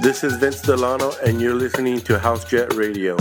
This is Vince Delano, and you're listening to House Jet Radio.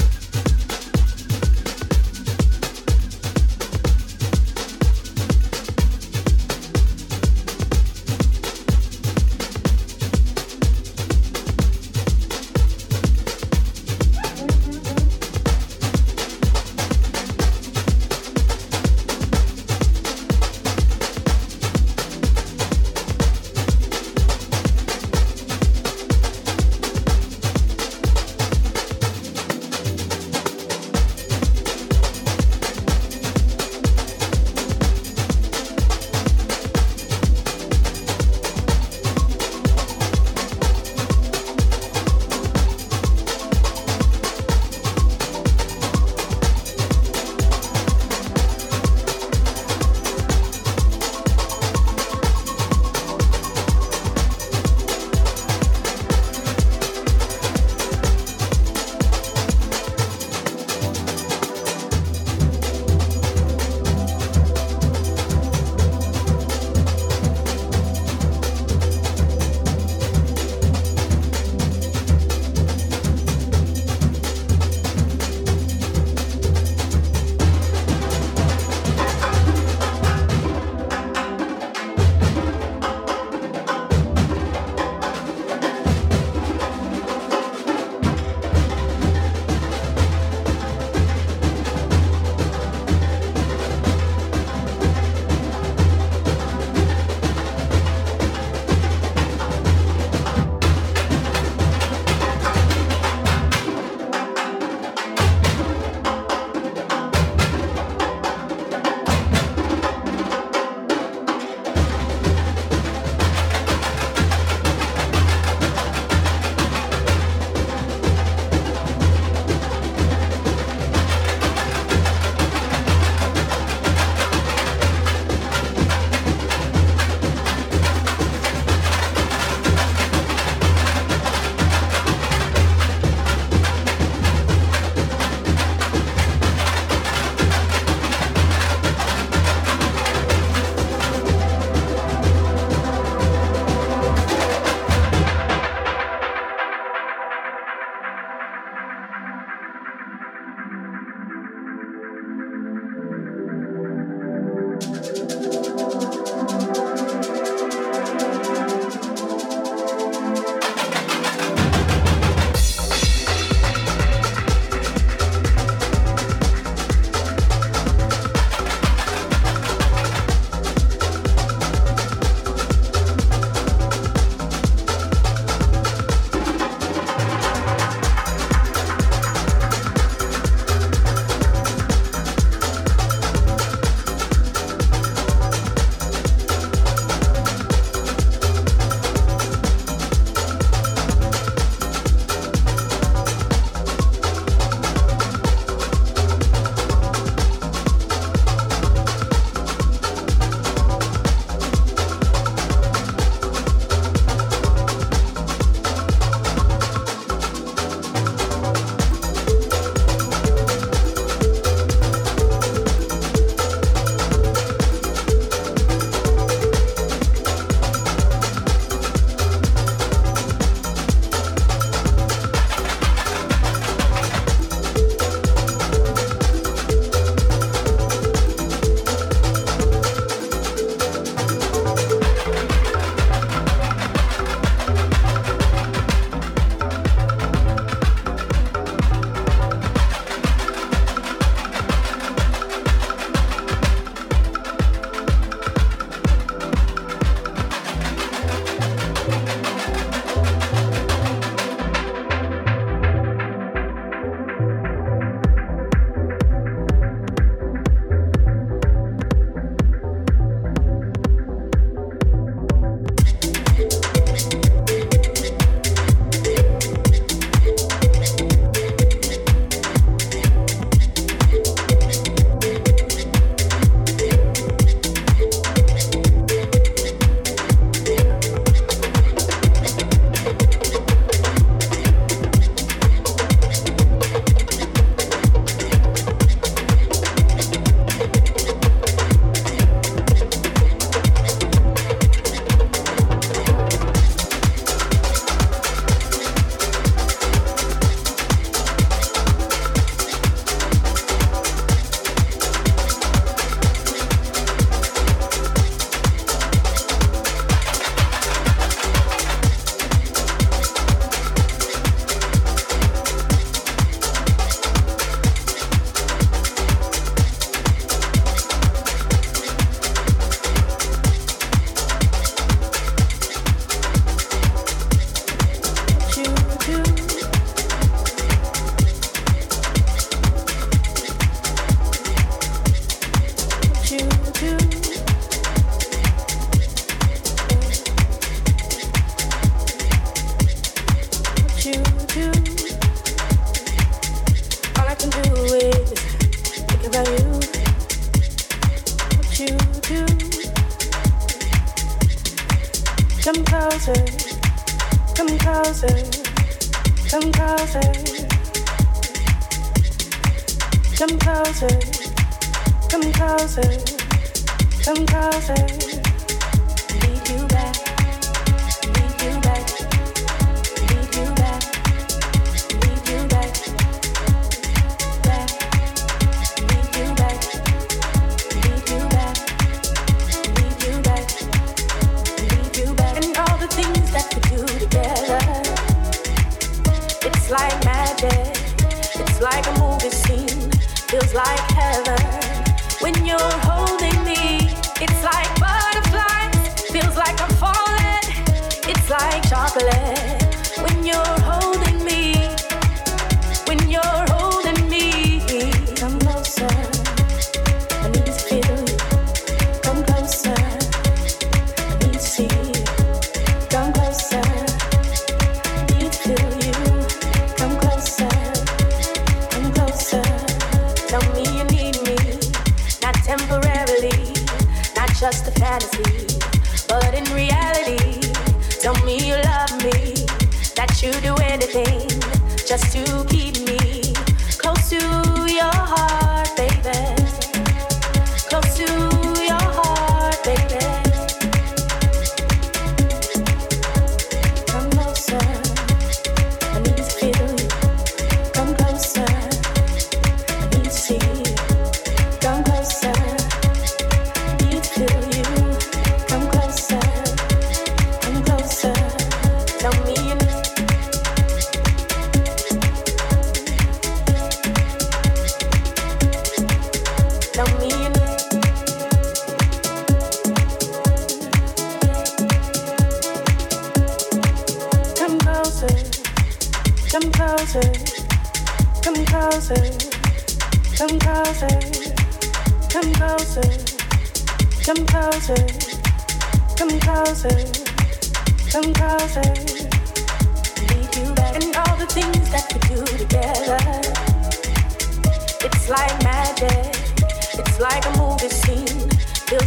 It's like magic, it's like a movie scene, feels like heaven when you're holding me. It's like butterflies, feels like I'm falling. It's like chocolate just to keep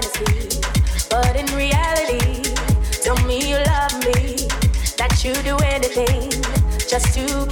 fantasy, but in reality, don't you love me. That you do anything just to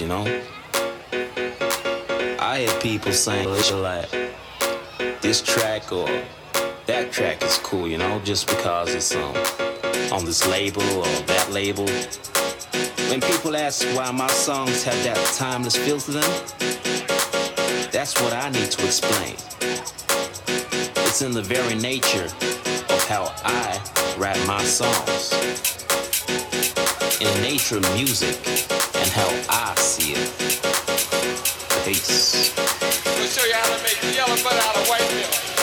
you know? I hear people saying like this track or that track is cool, you know, just because it's um on this label or that label. When people ask why my songs have that timeless feel to them, that's what I need to explain. It's in the very nature of how I write my songs in nature music and how I see it. Peace. We'll show you how to make out of white milk.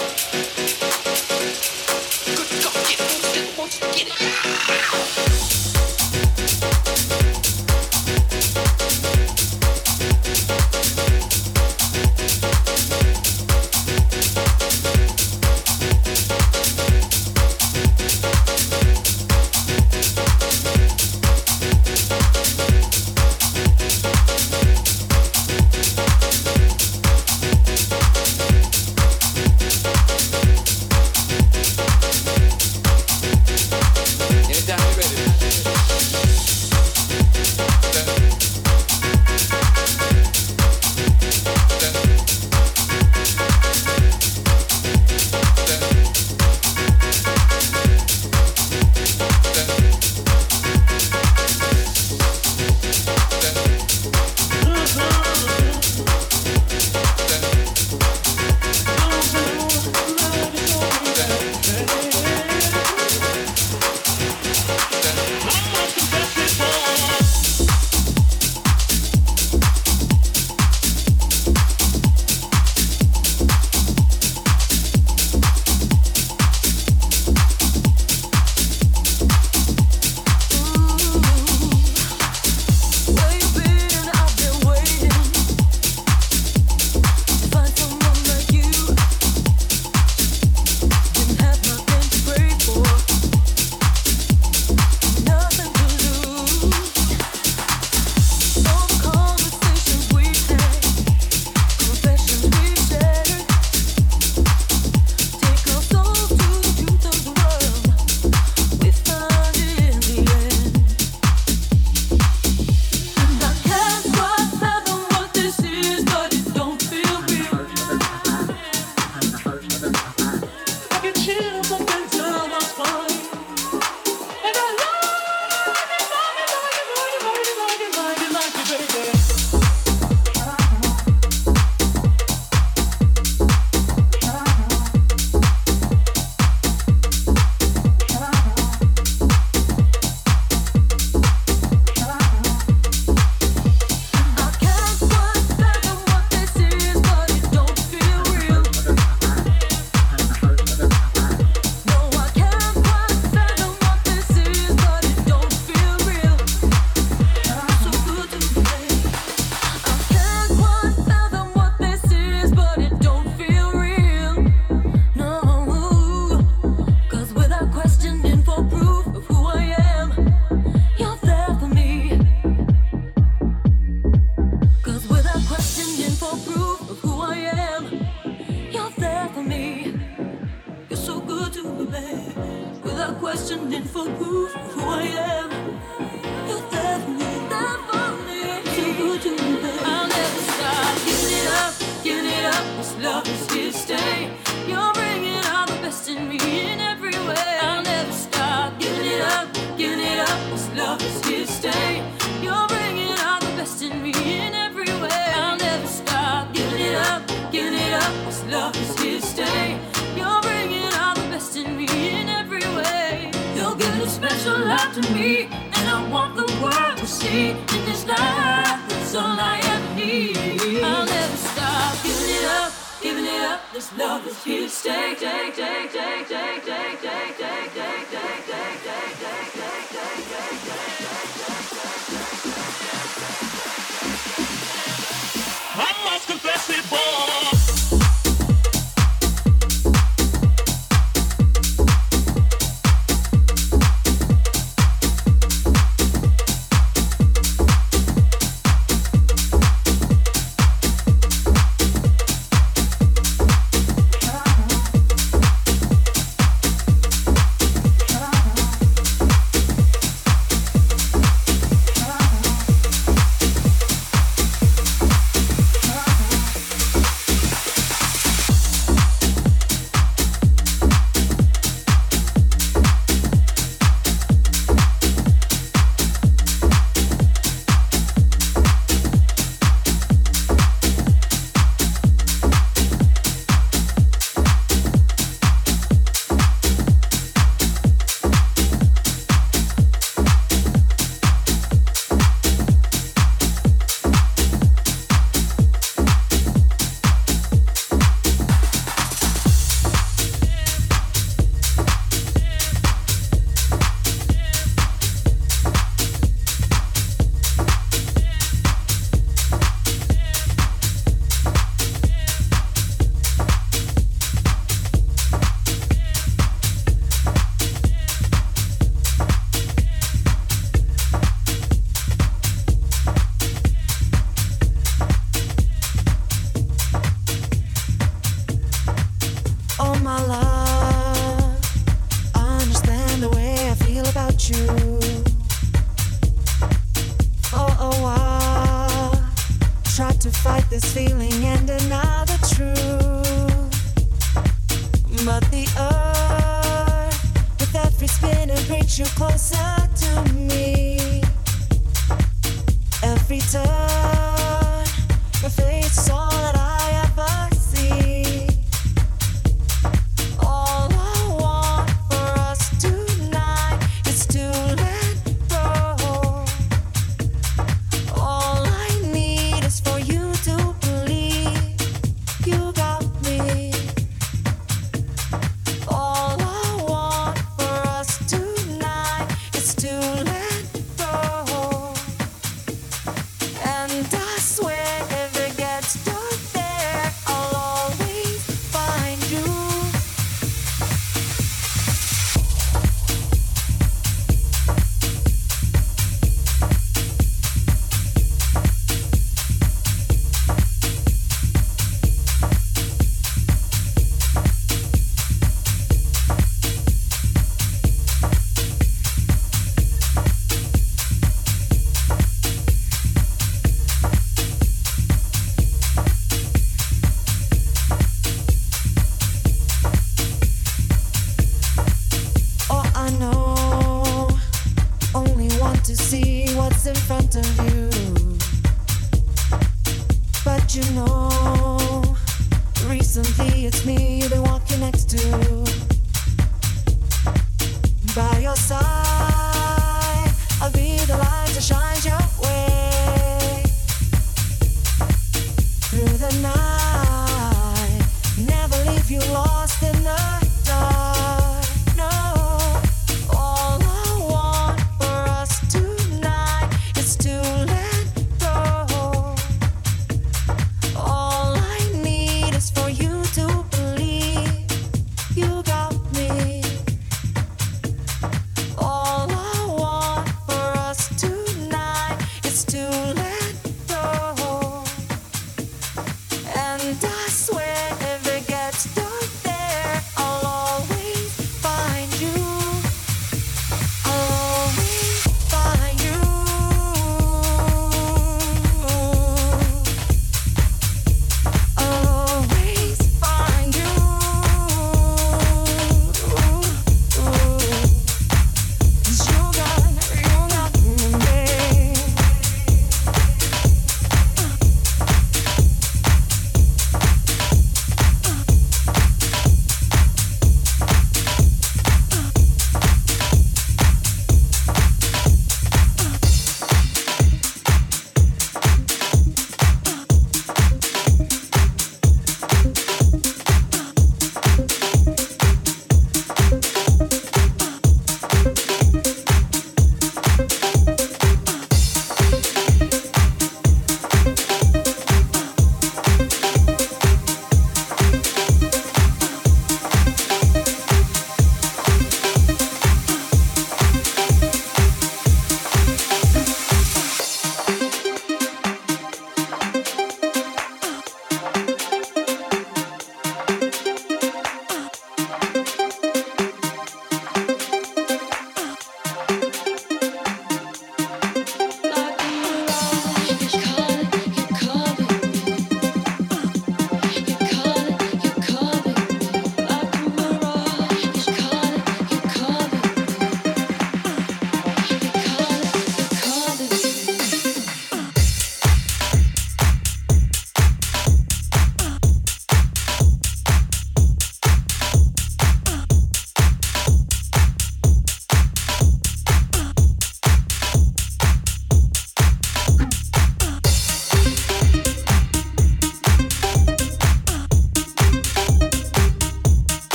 Every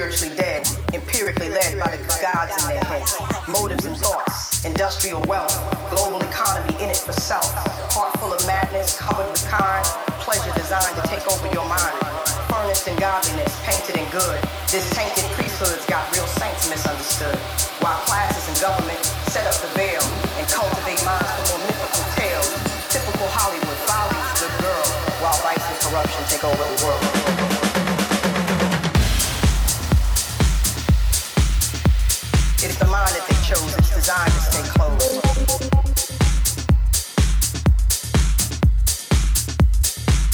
spiritually dead, empirically led by the gods in their heads. Motives and thoughts, industrial wealth, global economy in it for self. Heart full of madness, covered with kind, pleasure designed to take over your mind. Furnace in godliness, painted in good. This tainted priesthood's got real saints misunderstood. While classes and government set up the veil and cultivate minds for more mythical tales. Typical Hollywood follies, good girl, while vice and corruption take over the world.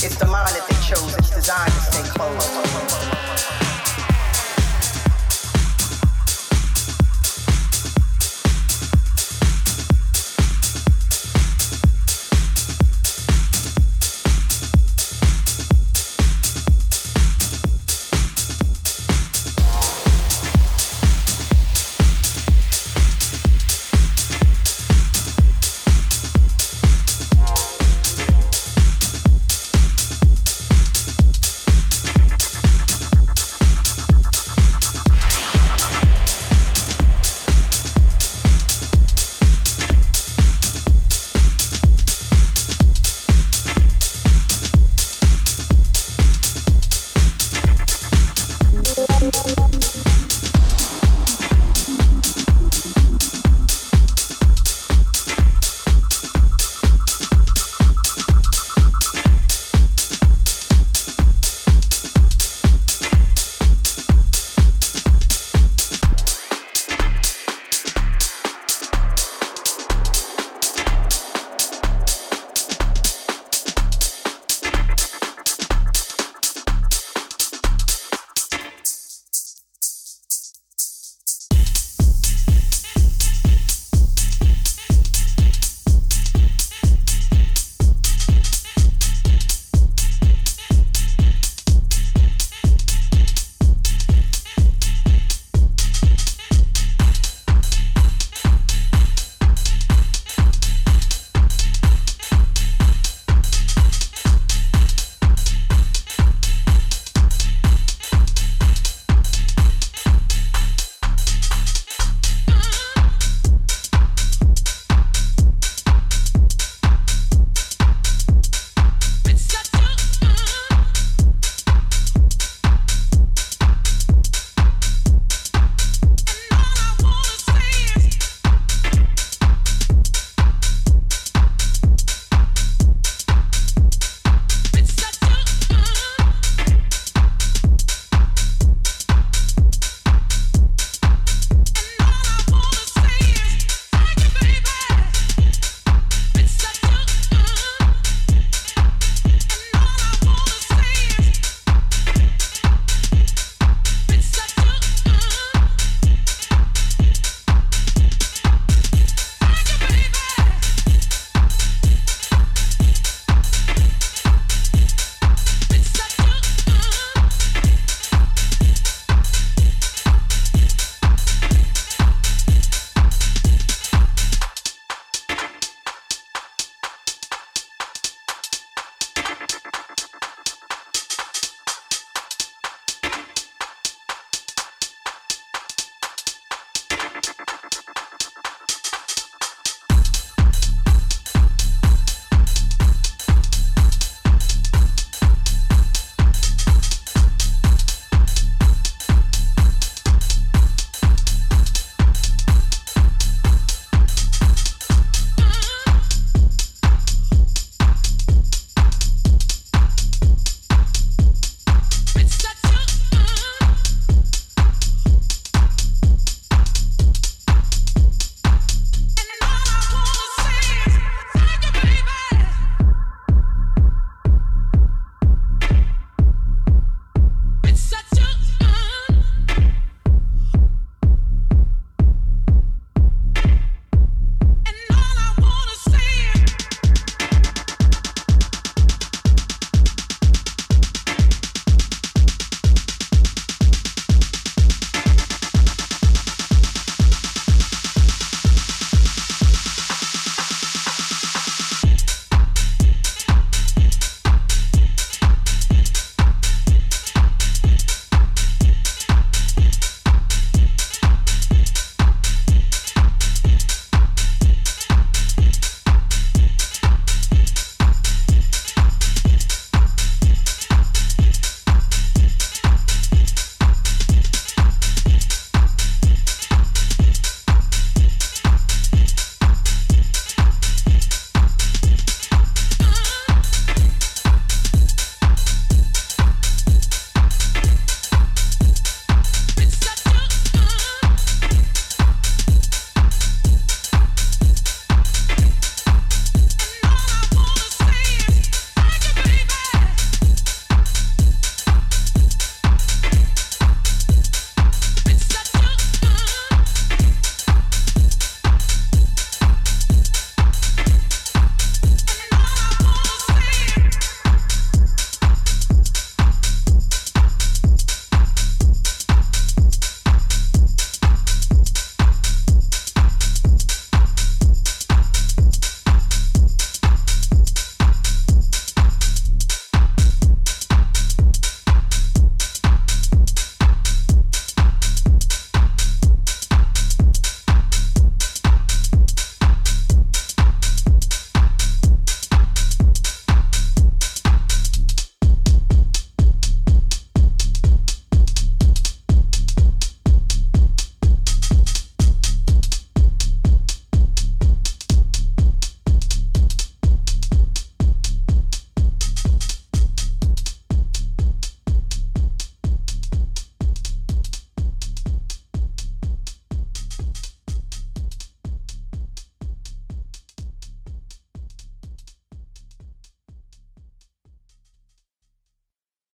It's the mind that they chose, it's designed to stay closed.